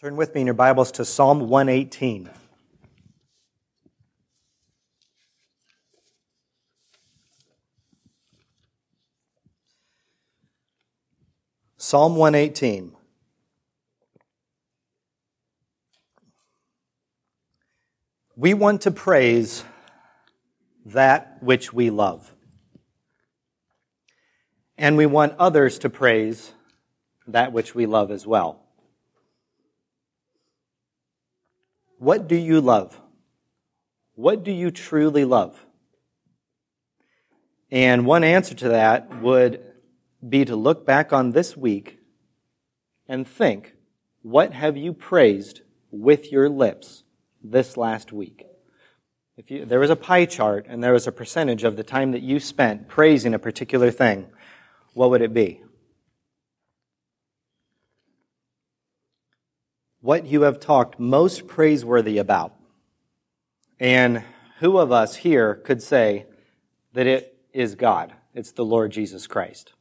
Turn with me in your Bibles to Psalm 118. Psalm 118. We want to praise that which we love. And we want others to praise that which we love as well. What do you love? What do you truly love? And one answer to that would be to look back on this week and think, what have you praised with your lips this last week? If you, there was a pie chart and there was a percentage of the time that you spent praising a particular thing, what would it be? What you have talked most praiseworthy about. And who of us here could say that it is God? It's the Lord Jesus Christ.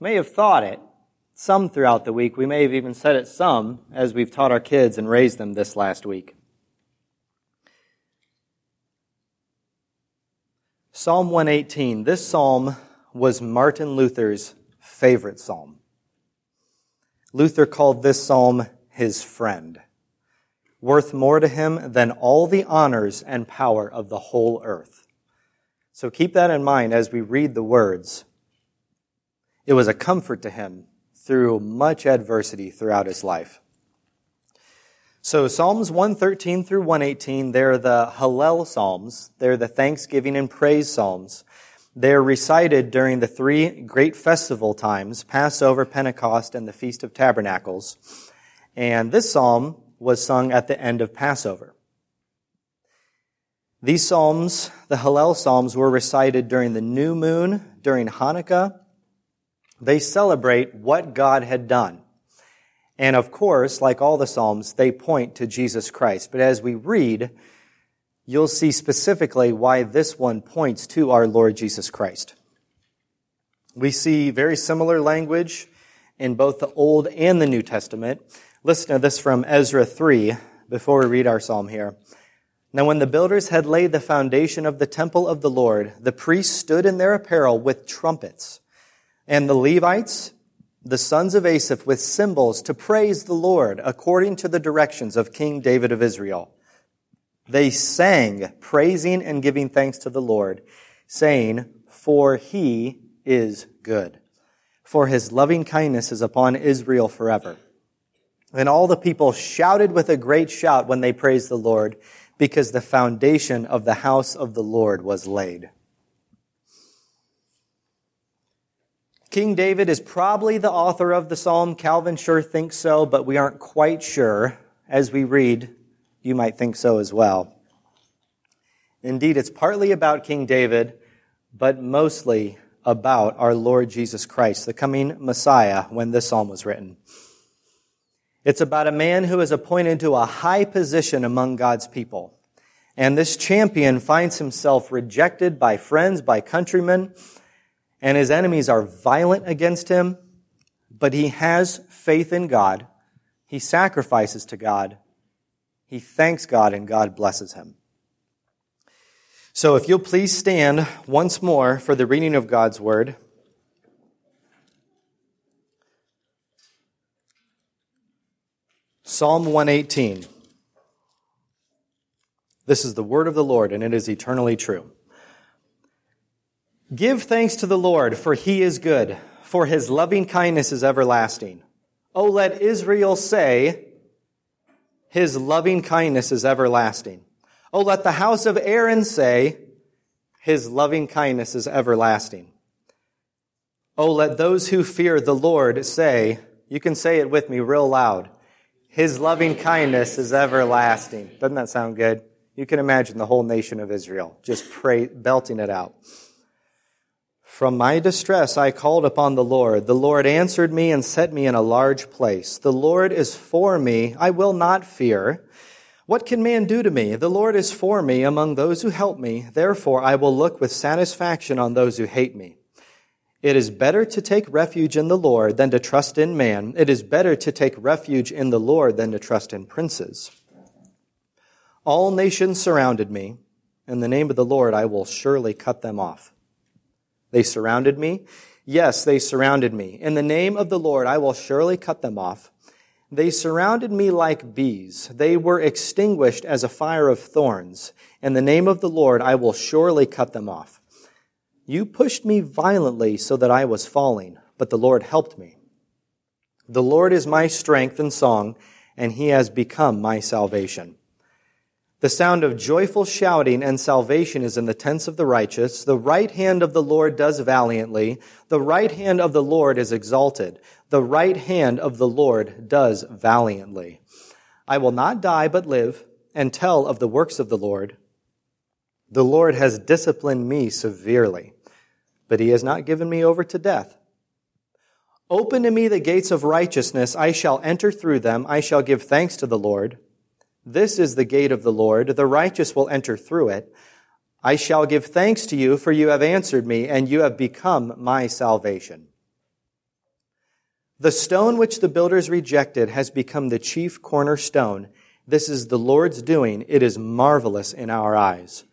May have thought it some throughout the week. We may have even said it some as we've taught our kids and raised them this last week. Psalm 118. This psalm was Martin Luther's favorite psalm. Luther called this psalm his friend, worth more to him than all the honors and power of the whole earth. So keep that in mind as we read the words. It was a comfort to him through much adversity throughout his life. So Psalms 113 through 118, they're the Hallel Psalms. They're the thanksgiving and praise Psalms. They're recited during the three great festival times, Passover, Pentecost, and the Feast of Tabernacles. And this psalm was sung at the end of Passover. These psalms, the Hallel Psalms, were recited during the new moon, during Hanukkah. They celebrate what God had done. And of course, like all the Psalms, they point to Jesus Christ. But as we read, you'll see specifically why this one points to our Lord Jesus Christ. We see very similar language in both the Old and the New Testament. Listen to this from Ezra 3 before we read our psalm here. Now, when the builders had laid the foundation of the temple of the Lord, the priests stood in their apparel with trumpets, and the Levites the sons of Asaph with cymbals to praise the Lord according to the directions of King David of Israel. They sang, praising and giving thanks to the Lord, saying, For he is good. For his loving kindness is upon Israel forever. And all the people shouted with a great shout when they praised the Lord, because the foundation of the house of the Lord was laid. King David is probably the author of the psalm. Calvin sure thinks so, but we aren't quite sure. As we read, you might think so as well. Indeed, it's partly about King David, but mostly about our Lord Jesus Christ, the coming Messiah, when this psalm was written. It's about a man who is appointed to a high position among God's people. And this champion finds himself rejected by friends, by countrymen, and his enemies are violent against him, but he has faith in God. He sacrifices to God. He thanks God, and God blesses him. So if you'll please stand once more for the reading of God's word. Psalm 118. This is the word of the Lord, and it is eternally true. Give thanks to the Lord, for he is good, for his loving kindness is everlasting. Oh, let Israel say, his loving kindness is everlasting. Oh, let the house of Aaron say, his loving kindness is everlasting. Oh, let those who fear the Lord say, you can say it with me real loud. His loving kindness is everlasting. Doesn't that sound good? You can imagine the whole nation of Israel just pray, belting it out. From my distress I called upon the Lord. The Lord answered me and set me in a large place. The Lord is for me. I will not fear. What can man do to me? The Lord is for me among those who help me. Therefore I will look with satisfaction on those who hate me. It is better to take refuge in the Lord than to trust in man. It is better to take refuge in the Lord than to trust in princes. All nations surrounded me. In the name of the Lord, I will surely cut them off. They surrounded me. Yes, they surrounded me. In the name of the Lord, I will surely cut them off. They surrounded me like bees. They were extinguished as a fire of thorns. In the name of the Lord, I will surely cut them off. You pushed me violently so that I was falling, but the Lord helped me. The Lord is my strength and song, and he has become my salvation. The sound of joyful shouting and salvation is in the tents of the righteous. The right hand of the Lord does valiantly. The right hand of the Lord is exalted. The right hand of the Lord does valiantly. I will not die, but live and tell of the works of the Lord. The Lord has disciplined me severely but he has not given me over to death. Open to me the gates of righteousness. I shall enter through them. I shall give thanks to the Lord. This is the gate of the Lord. The righteous will enter through it. I shall give thanks to you, for you have answered me, and you have become my salvation. The stone which the builders rejected has become the chief cornerstone. This is the Lord's doing. It is marvelous in our eyes.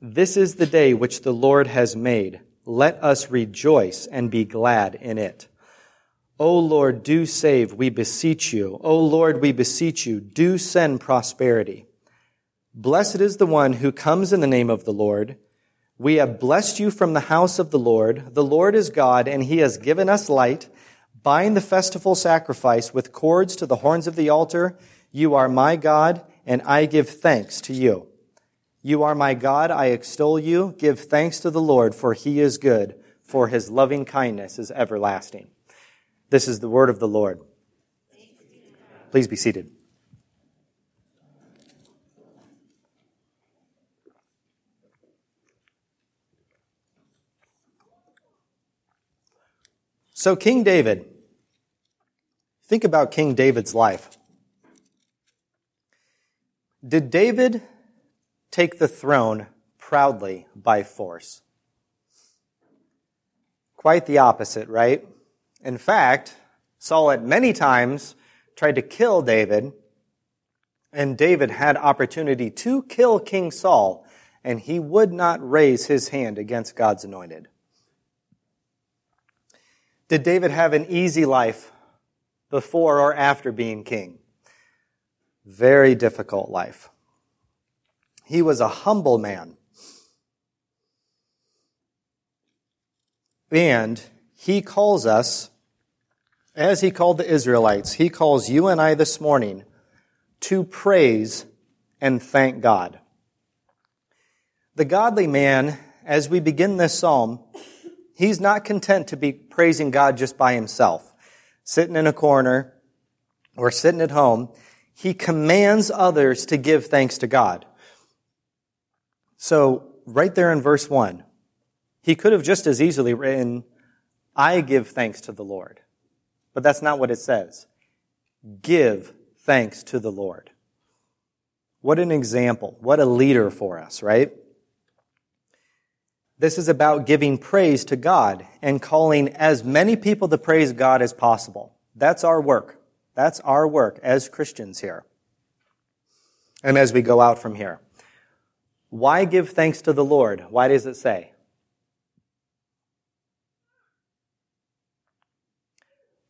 This is the day which the Lord has made. Let us rejoice and be glad in it. O Lord, do save, we beseech you. O Lord, we beseech you, do send prosperity. Blessed is the one who comes in the name of the Lord. We have blessed you from the house of the Lord. The Lord is God, and he has given us light. Bind the festival sacrifice with cords to the horns of the altar. You are my God, and I give thanks to you. You are my God, I extol you. Give thanks to the Lord, for he is good, for his loving kindness is everlasting. This is the word of the Lord. Please be seated. So, King David, think about King David's life. Did David take the throne proudly by force. Quite the opposite, right? In fact, Saul at many times tried to kill David, and David had opportunity to kill King Saul, and he would not raise his hand against God's anointed. Did David have an easy life before or after being king? Very difficult life. He was a humble man. And he calls us, as he called the Israelites, he calls you and I this morning to praise and thank God. The godly man, as we begin this psalm, he's not content to be praising God just by himself, sitting in a corner or sitting at home. He commands others to give thanks to God. So, right there in verse 1, he could have just as easily written, I give thanks to the Lord. But that's not what it says. Give thanks to the Lord. What an example. What a leader for us, right? This is about giving praise to God and calling as many people to praise God as possible. That's our work. That's our work as Christians here. And as we go out from here. Why give thanks to the Lord? Why does it say?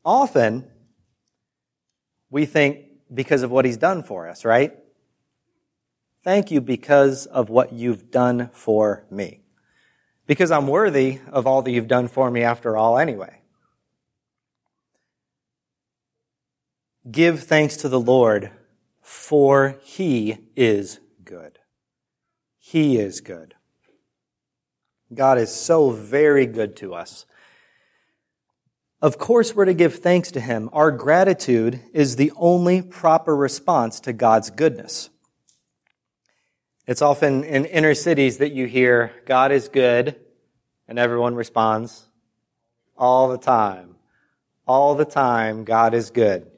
Often, we think because of what he's done for us, right? Thank you because of what you've done for me. Because I'm worthy of all that you've done for me after all, anyway. Give thanks to the Lord, for he is good. He is good. God is so very good to us. Of course, we're to give thanks to Him. Our gratitude is the only proper response to God's goodness. It's often in inner cities that you hear, God is good, and everyone responds, all the time. All the time, God is good.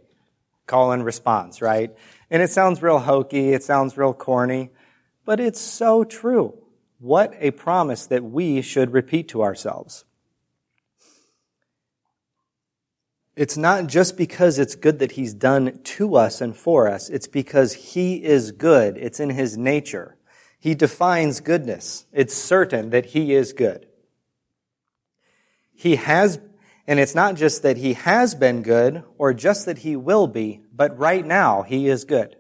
Call and response, right? And it sounds real hokey, it sounds real corny, but it's so true. What a promise that we should repeat to ourselves. It's not just because it's good that he's done to us and for us. It's because he is good. It's in his nature. He defines goodness. It's certain that he is good. He has, and it's not just that he has been good or just that he will be, but right now he is good.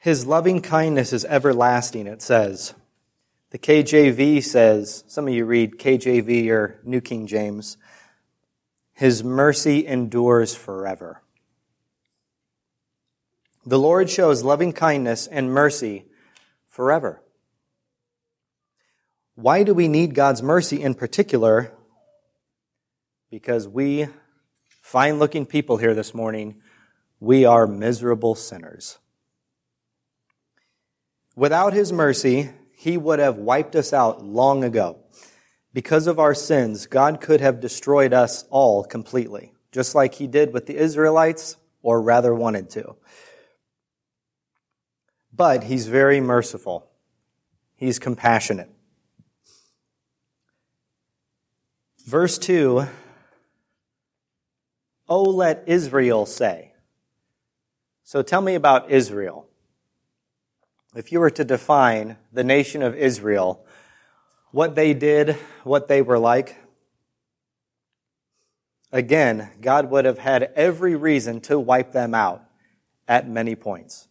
His loving kindness is everlasting, it says. The KJV says, some of you read KJV or New King James, His mercy endures forever. The Lord shows loving kindness and mercy forever. Why do we need God's mercy in particular? Because we, fine looking people here this morning, we are miserable sinners. Without His mercy, he would have wiped us out long ago. Because of our sins, God could have destroyed us all completely, just like he did with the Israelites, or rather wanted to. But he's very merciful. He's compassionate. Verse 2 Oh, let Israel say. So tell me about Israel if you were to define the nation of Israel, what they did, what they were like, again, God would have had every reason to wipe them out at many points.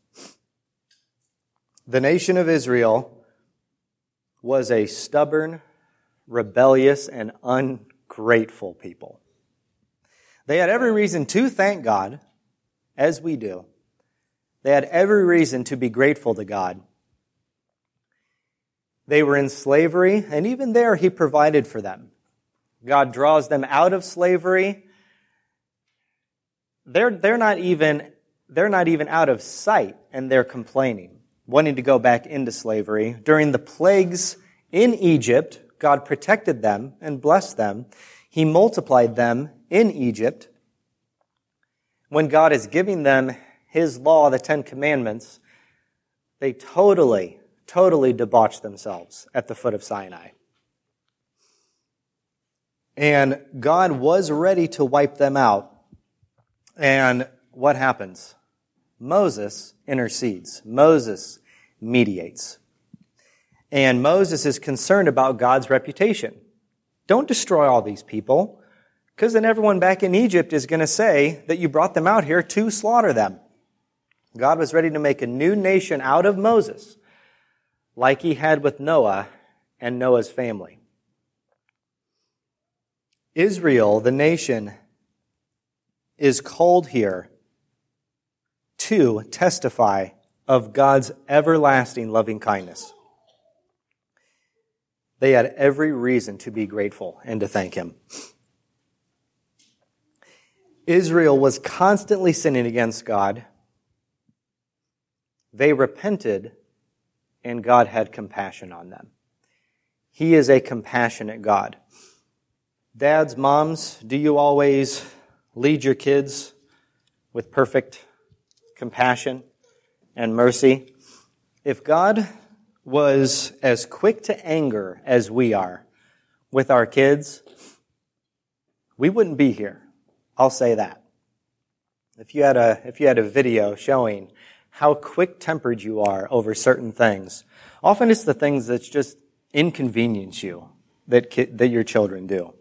The nation of Israel was a stubborn, rebellious, and ungrateful people. They had every reason to thank God, as we do, they had every reason to be grateful to God. They were in slavery, and even there, He provided for them. God draws them out of slavery. They're, they're, not even, they're not even out of sight, and they're complaining, wanting to go back into slavery. During the plagues in Egypt, God protected them and blessed them. He multiplied them in Egypt. When God is giving them his law, the Ten Commandments, they totally, totally debauched themselves at the foot of Sinai. And God was ready to wipe them out. And what happens? Moses intercedes. Moses mediates. And Moses is concerned about God's reputation. Don't destroy all these people, because then everyone back in Egypt is going to say that you brought them out here to slaughter them. God was ready to make a new nation out of Moses, like he had with Noah and Noah's family. Israel, the nation, is called here to testify of God's everlasting loving kindness. They had every reason to be grateful and to thank Him. Israel was constantly sinning against God they repented, and God had compassion on them. He is a compassionate God. Dads, moms, do you always lead your kids with perfect compassion and mercy? If God was as quick to anger as we are with our kids, we wouldn't be here. I'll say that. If you had a, if you had a video showing how quick tempered you are over certain things. Often it's the things that just inconvenience you that, ki- that your children do.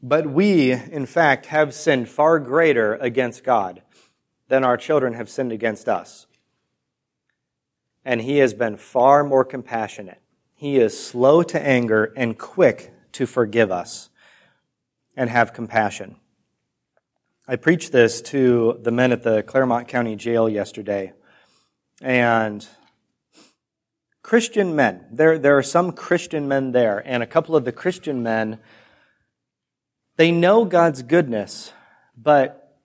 But we, in fact, have sinned far greater against God than our children have sinned against us. And He has been far more compassionate. He is slow to anger and quick to forgive us and have compassion. I preached this to the men at the Clermont County Jail yesterday. And Christian men, there, there are some Christian men there, and a couple of the Christian men, they know God's goodness, but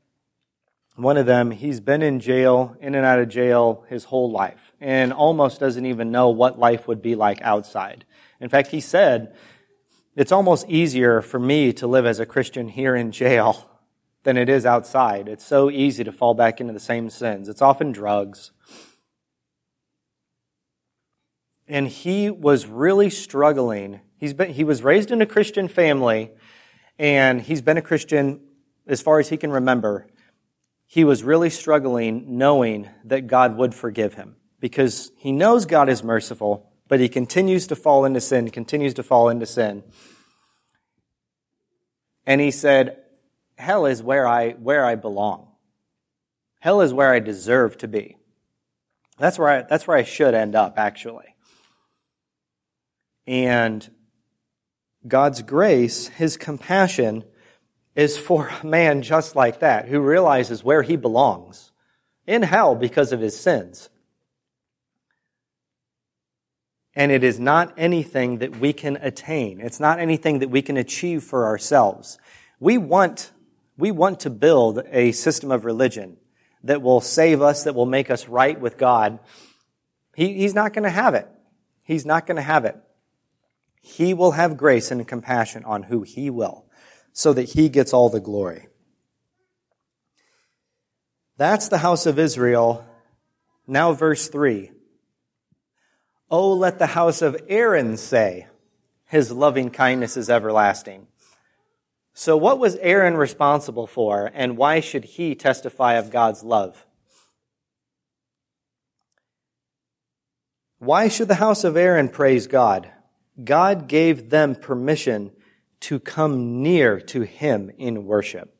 one of them, he's been in jail, in and out of jail his whole life, and almost doesn't even know what life would be like outside. In fact, he said, it's almost easier for me to live as a Christian here in jail than it is outside. It's so easy to fall back into the same sins. It's often drugs. And he was really struggling. He's been, he was raised in a Christian family, and he's been a Christian as far as he can remember. He was really struggling knowing that God would forgive him because he knows God is merciful, but he continues to fall into sin, continues to fall into sin. And he said, Hell is where I, where I belong. Hell is where I deserve to be. That's where I, that's where I should end up, actually. And God's grace, His compassion, is for a man just like that, who realizes where he belongs in hell because of his sins. And it is not anything that we can attain. It's not anything that we can achieve for ourselves. We want, we want to build a system of religion that will save us, that will make us right with God. He, he's not going to have it. He's not going to have it. He will have grace and compassion on who he will, so that he gets all the glory. That's the house of Israel. Now, verse 3. Oh, let the house of Aaron say, His loving kindness is everlasting. So, what was Aaron responsible for, and why should he testify of God's love? Why should the house of Aaron praise God? God gave them permission to come near to him in worship.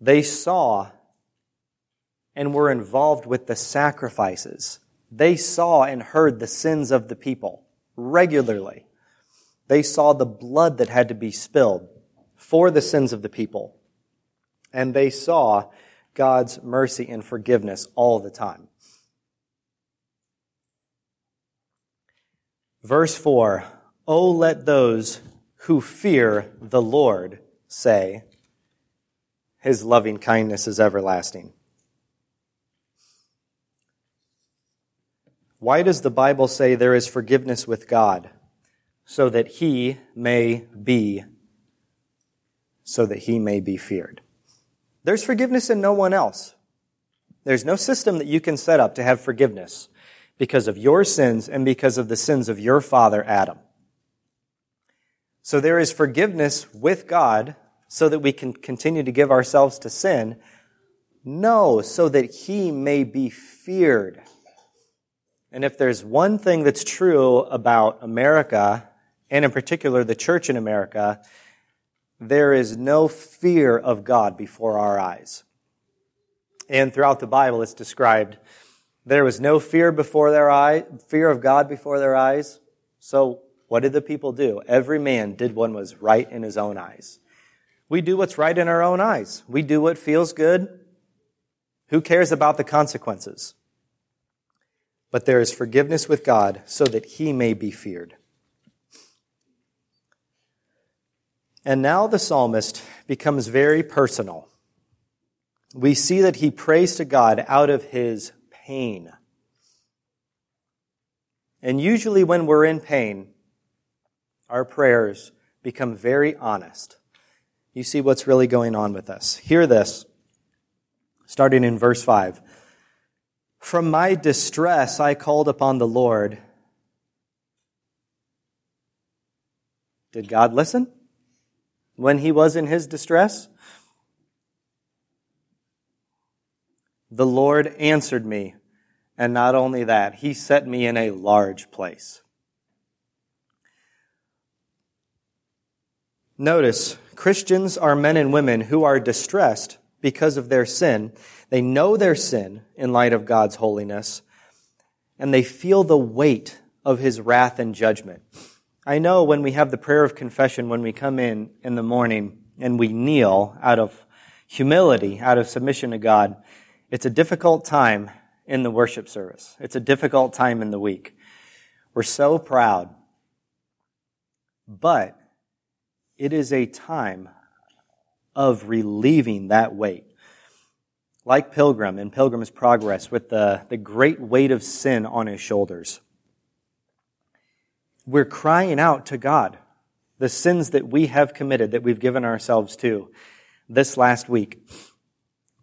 They saw and were involved with the sacrifices. They saw and heard the sins of the people regularly. They saw the blood that had to be spilled for the sins of the people. And they saw God's mercy and forgiveness all the time. Verse 4 Oh, let those who fear the Lord say, His loving kindness is everlasting. Why does the Bible say there is forgiveness with God? So that He may be, so that He may be feared. There's forgiveness in no one else. There's no system that you can set up to have forgiveness because of your sins and because of the sins of your father Adam. So there is forgiveness with God so that we can continue to give ourselves to sin. No, so that he may be feared. And if there's one thing that's true about America, and in particular the church in America, there is no fear of God before our eyes. And throughout the Bible, it's described there was no fear before their eye, fear of God before their eyes. So what did the people do? Every man did what was right in his own eyes. We do what's right in our own eyes. We do what feels good. Who cares about the consequences? But there is forgiveness with God so that he may be feared. And now the psalmist becomes very personal. We see that he prays to God out of his pain. And usually, when we're in pain, our prayers become very honest. You see what's really going on with us. Hear this, starting in verse 5. From my distress I called upon the Lord. Did God listen when he was in his distress? The Lord answered me and not only that, he set me in a large place. Notice, Christians are men and women who are distressed because of their sin. They know their sin in light of God's holiness, and they feel the weight of his wrath and judgment. I know when we have the prayer of confession, when we come in in the morning and we kneel out of humility, out of submission to God, it's a difficult time in the worship service. It's a difficult time in the week. We're so proud. But it is a time of relieving that weight. Like Pilgrim in Pilgrim's Progress, with the, the great weight of sin on his shoulders. We're crying out to God the sins that we have committed, that we've given ourselves to this last week,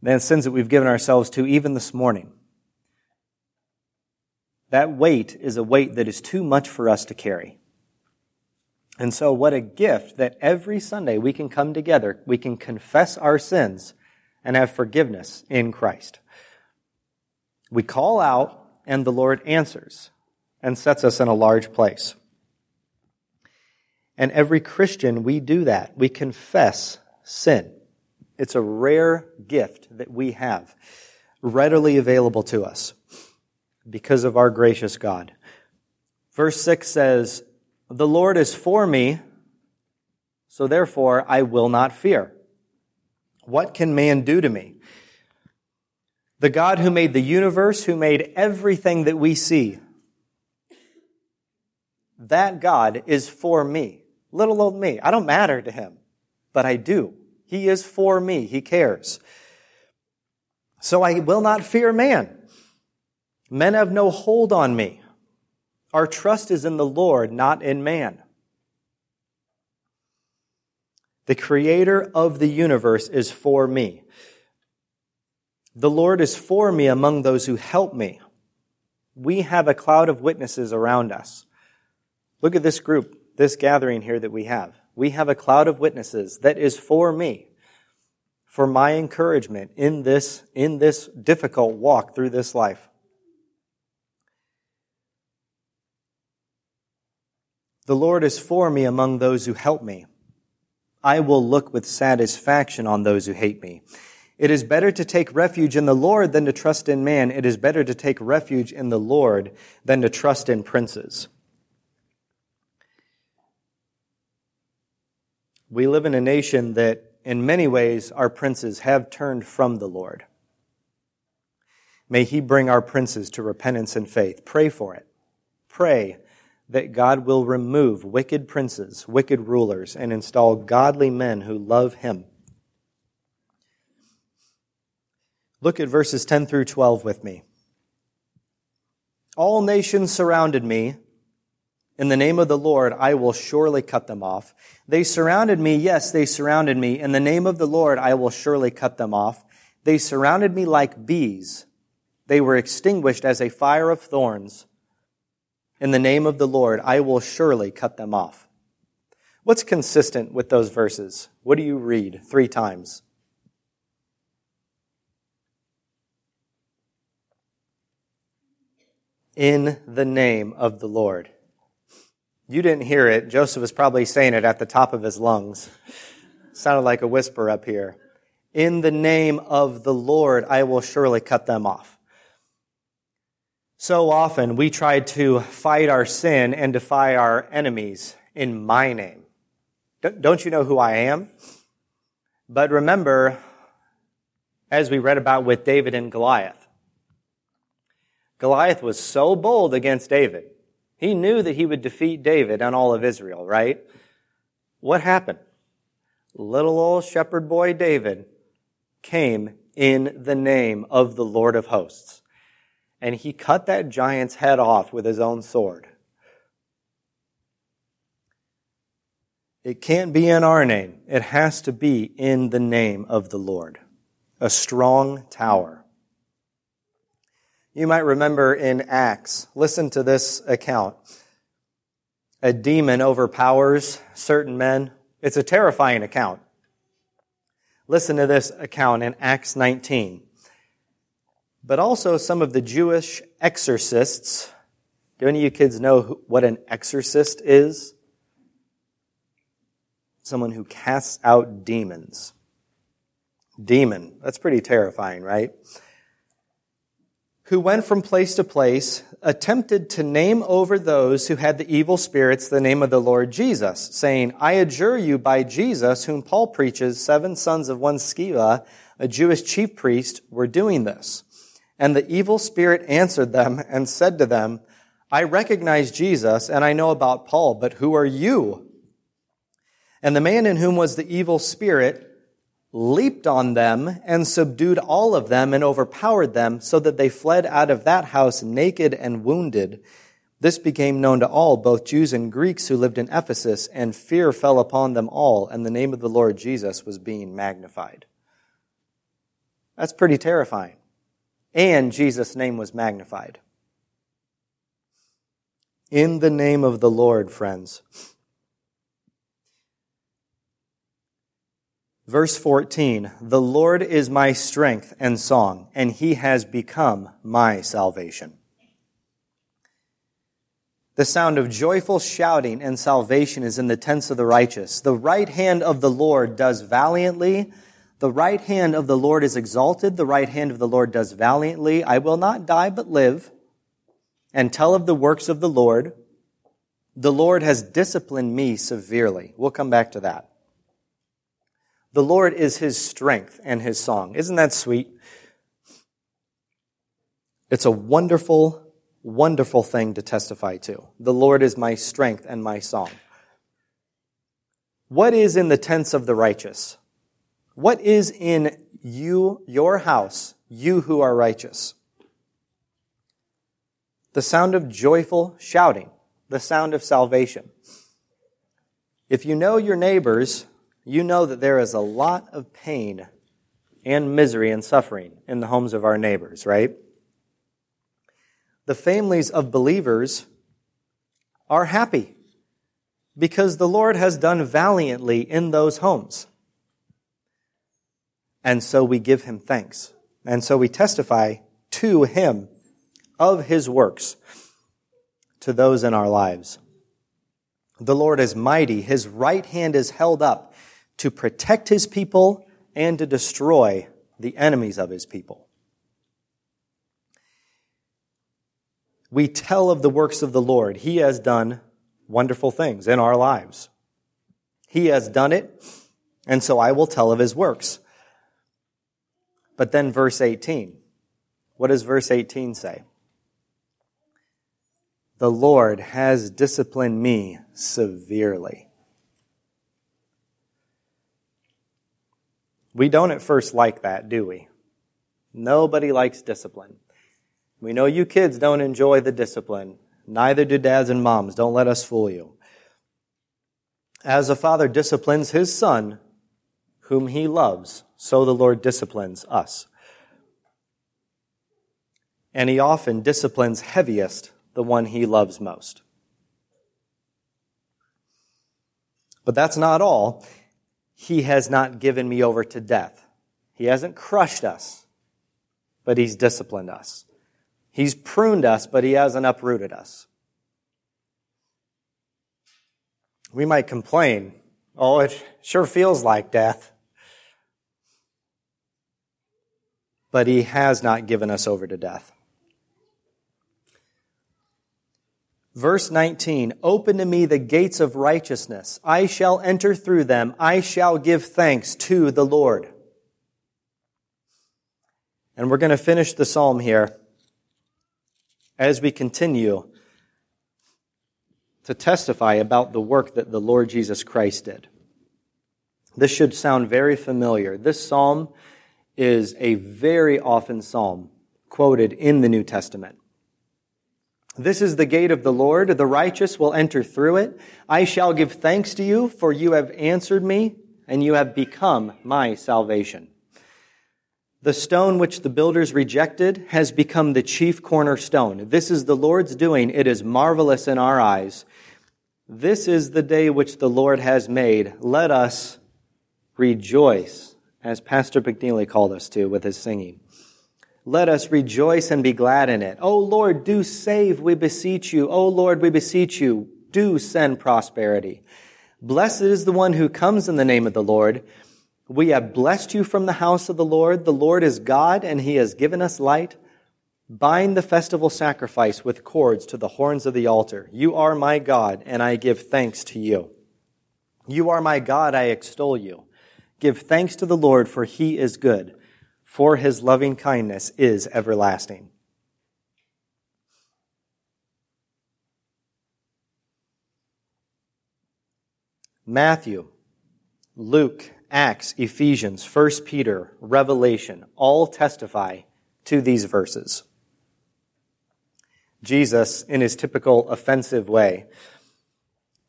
the sins that we've given ourselves to even this morning. That weight is a weight that is too much for us to carry. And so, what a gift that every Sunday we can come together, we can confess our sins and have forgiveness in Christ. We call out, and the Lord answers and sets us in a large place. And every Christian, we do that. We confess sin. It's a rare gift that we have readily available to us because of our gracious God. Verse 6 says, The Lord is for me, so therefore I will not fear. What can man do to me? The God who made the universe, who made everything that we see, that God is for me. Little old me. I don't matter to him, but I do. He is for me. He cares. So I will not fear man. Men have no hold on me. Our trust is in the Lord, not in man. The creator of the universe is for me. The Lord is for me among those who help me. We have a cloud of witnesses around us. Look at this group, this gathering here that we have. We have a cloud of witnesses that is for me, for my encouragement in this, in this difficult walk through this life. The Lord is for me among those who help me. I will look with satisfaction on those who hate me. It is better to take refuge in the Lord than to trust in man. It is better to take refuge in the Lord than to trust in princes. We live in a nation that, in many ways, our princes have turned from the Lord. May He bring our princes to repentance and faith. Pray for it. Pray that God will remove wicked princes, wicked rulers, and install godly men who love him. Look at verses 10 through 12 with me. All nations surrounded me. In the name of the Lord, I will surely cut them off. They surrounded me. Yes, they surrounded me. In the name of the Lord, I will surely cut them off. They surrounded me like bees. They were extinguished as a fire of thorns. In the name of the Lord, I will surely cut them off. What's consistent with those verses? What do you read three times? In the name of the Lord. You didn't hear it. Joseph was probably saying it at the top of his lungs. Sounded like a whisper up here. In the name of the Lord, I will surely cut them off. So often we try to fight our sin and defy our enemies in my name. Don't you know who I am? But remember, as we read about with David and Goliath, Goliath was so bold against David. He knew that he would defeat David and all of Israel, right? What happened? Little old shepherd boy David came in the name of the Lord of hosts and he cut that giant's head off with his own sword. It can't be in our name. It has to be in the name of the Lord. A strong tower. You might remember in Acts, listen to this account. A demon overpowers certain men. It's a terrifying account. Listen to this account in Acts 19 but also some of the Jewish exorcists. Do any of you kids know what an exorcist is? Someone who casts out demons. Demon. That's pretty terrifying, right? Who went from place to place, attempted to name over those who had the evil spirits the name of the Lord Jesus, saying, I adjure you by Jesus, whom Paul preaches, seven sons of one Sceva, a Jewish chief priest, were doing this. And the evil spirit answered them and said to them, I recognize Jesus and I know about Paul, but who are you? And the man in whom was the evil spirit leaped on them and subdued all of them and overpowered them so that they fled out of that house naked and wounded. This became known to all, both Jews and Greeks who lived in Ephesus, and fear fell upon them all, and the name of the Lord Jesus was being magnified. That's pretty terrifying and Jesus' name was magnified. In the name of the Lord, friends. Verse 14, the Lord is my strength and song, and he has become my salvation. The sound of joyful shouting and salvation is in the tents of the righteous. The right hand of the Lord does valiantly. The right hand of the Lord is exalted. The right hand of the Lord does valiantly. I will not die, but live and tell of the works of the Lord. The Lord has disciplined me severely. We'll come back to that. The Lord is his strength and his song. Isn't that sweet? It's a wonderful wonderful thing to testify to. The Lord is my strength and my song. What is in the tents of the righteous? What is in you, your house, you who are righteous? The sound of joyful shouting, the sound of salvation. If you know your neighbors, you know that there is a lot of pain and misery and suffering in the homes of our neighbors, right? the families of believers are happy because the Lord has done valiantly in those homes. And so we give him thanks. And so we testify to him of his works to those in our lives. The Lord is mighty. His right hand is held up to protect his people and to destroy the enemies of his people. we tell of the works of the Lord. He has done wonderful things in our lives. He has done it, and so I will tell of his works. But then verse 18. What does verse 18 say? The Lord has disciplined me severely. We don't at first like that, do we? Nobody likes discipline. We know you kids don't enjoy the discipline. Neither do dads and moms. Don't let us fool you. As a father disciplines his son, whom he loves, so the Lord disciplines us. And he often disciplines heaviest the one he loves most. But that's not all. He has not given me over to death. He hasn't crushed us, but he's disciplined us. He's pruned us, but he hasn't uprooted us. We might complain, oh, it sure feels like death. But he has not given us over to death. Verse 19, open to me the gates of righteousness. I shall enter through them. I shall give thanks to the Lord. And we're going to finish the psalm here as we continue to testify about the work that the Lord Jesus Christ did. This should sound very familiar. This psalm is a very often psalm quoted in the New Testament. This is the gate of the Lord. The righteous will enter through it. I shall give thanks to you, for you have answered me, and you have become my salvation. The stone which the builders rejected has become the chief cornerstone. This is the Lord's doing. It is marvelous in our eyes. This is the day which the Lord has made. Let us rejoice, as Pastor McNeely called us to with his singing. Let us rejoice and be glad in it. O Lord, do save, we beseech you. O Lord, we beseech you, do send prosperity. Blessed is the one who comes in the name of the Lord. We have blessed you from the house of the Lord. The Lord is God, and he has given us light. Bind the festival sacrifice with cords to the horns of the altar. You are my God, and I give thanks to you. You are my God, I extol you. Give thanks to the Lord, for he is good, for his loving kindness is everlasting. Matthew, Luke, Acts, Ephesians, 1 Peter, Revelation all testify to these verses. Jesus, in his typical offensive way,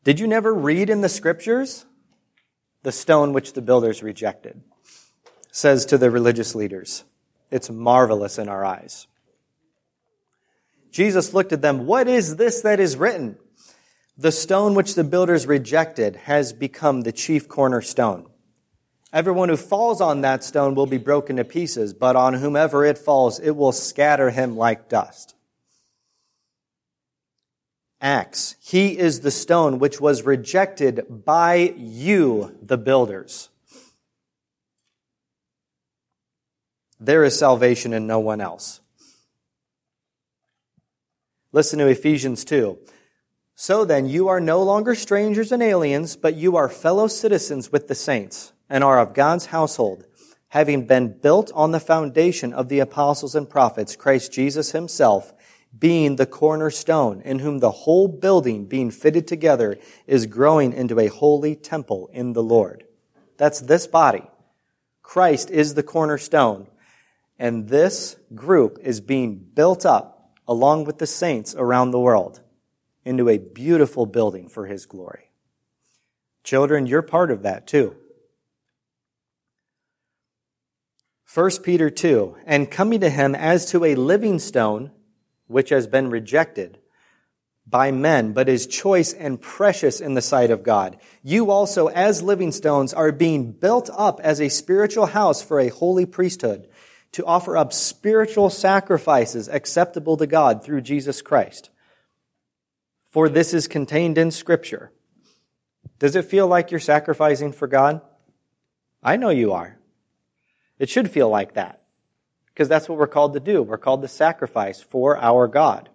did you never read in the scriptures the stone which the builders rejected? Says to the religious leaders, it's marvelous in our eyes. Jesus looked at them, what is this that is written? The stone which the builders rejected has become the chief cornerstone. Everyone who falls on that stone will be broken to pieces, but on whomever it falls, it will scatter him like dust. Acts. He is the stone which was rejected by you, the builders. There is salvation in no one else. Listen to Ephesians 2. So then, you are no longer strangers and aliens, but you are fellow citizens with the saints and are of God's household, having been built on the foundation of the apostles and prophets, Christ Jesus himself, being the cornerstone, in whom the whole building being fitted together is growing into a holy temple in the Lord. That's this body. Christ is the cornerstone. And this group is being built up along with the saints around the world into a beautiful building for his glory. Children, you're part of that too. 1 Peter 2, and coming to him as to a living stone, which has been rejected by men, but is choice and precious in the sight of God. You also, as living stones, are being built up as a spiritual house for a holy priesthood, to offer up spiritual sacrifices acceptable to God through Jesus Christ. For this is contained in Scripture. Does it feel like you're sacrificing for God? I know you are. It should feel like that because that's what we're called to do. We're called to sacrifice for our God.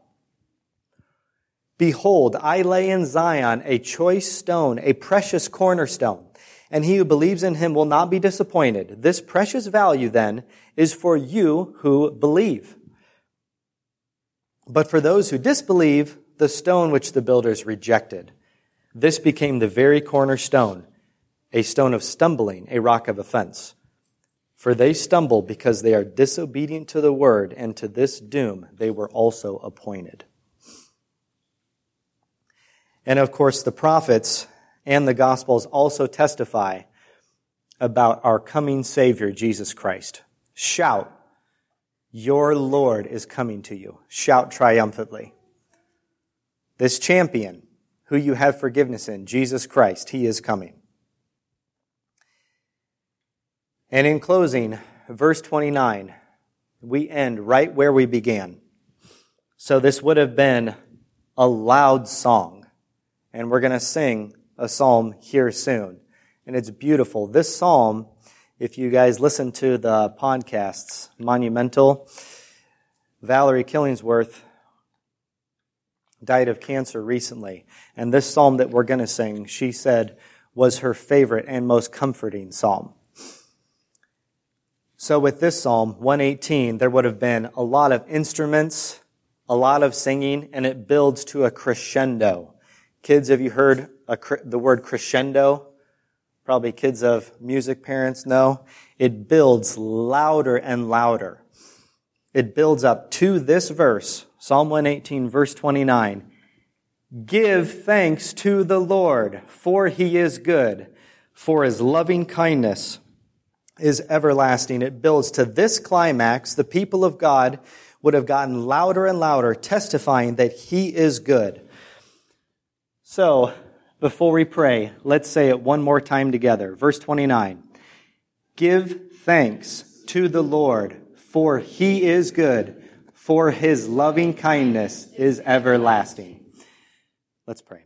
Behold, I lay in Zion a choice stone, a precious cornerstone, and he who believes in him will not be disappointed. This precious value then is for you who believe. But for those who disbelieve, the stone which the builders rejected, this became the very cornerstone, a stone of stumbling, a rock of offense for they stumble because they are disobedient to the word, and to this doom they were also appointed. And of course, the prophets and the Gospels also testify about our coming Savior, Jesus Christ. Shout, Your Lord is coming to you. Shout triumphantly. This champion, who you have forgiveness in, Jesus Christ, He is coming. And in closing, verse 29, we end right where we began. So this would have been a loud song. And we're going to sing a psalm here soon. And it's beautiful. This psalm, if you guys listen to the podcasts, Monumental, Valerie Killingsworth died of cancer recently. And this psalm that we're going to sing, she said, was her favorite and most comforting psalm. So with this Psalm 118, there would have been a lot of instruments, a lot of singing, and it builds to a crescendo. Kids, have you heard a, the word crescendo? Probably kids of music parents know. It builds louder and louder. It builds up to this verse, Psalm 118, verse 29. Give thanks to the Lord, for he is good, for his loving kindness is everlasting. It builds to this climax. The people of God would have gotten louder and louder, testifying that He is good. So, before we pray, let's say it one more time together. Verse 29. Give thanks to the Lord, for He is good, for His loving kindness is everlasting. Let's pray.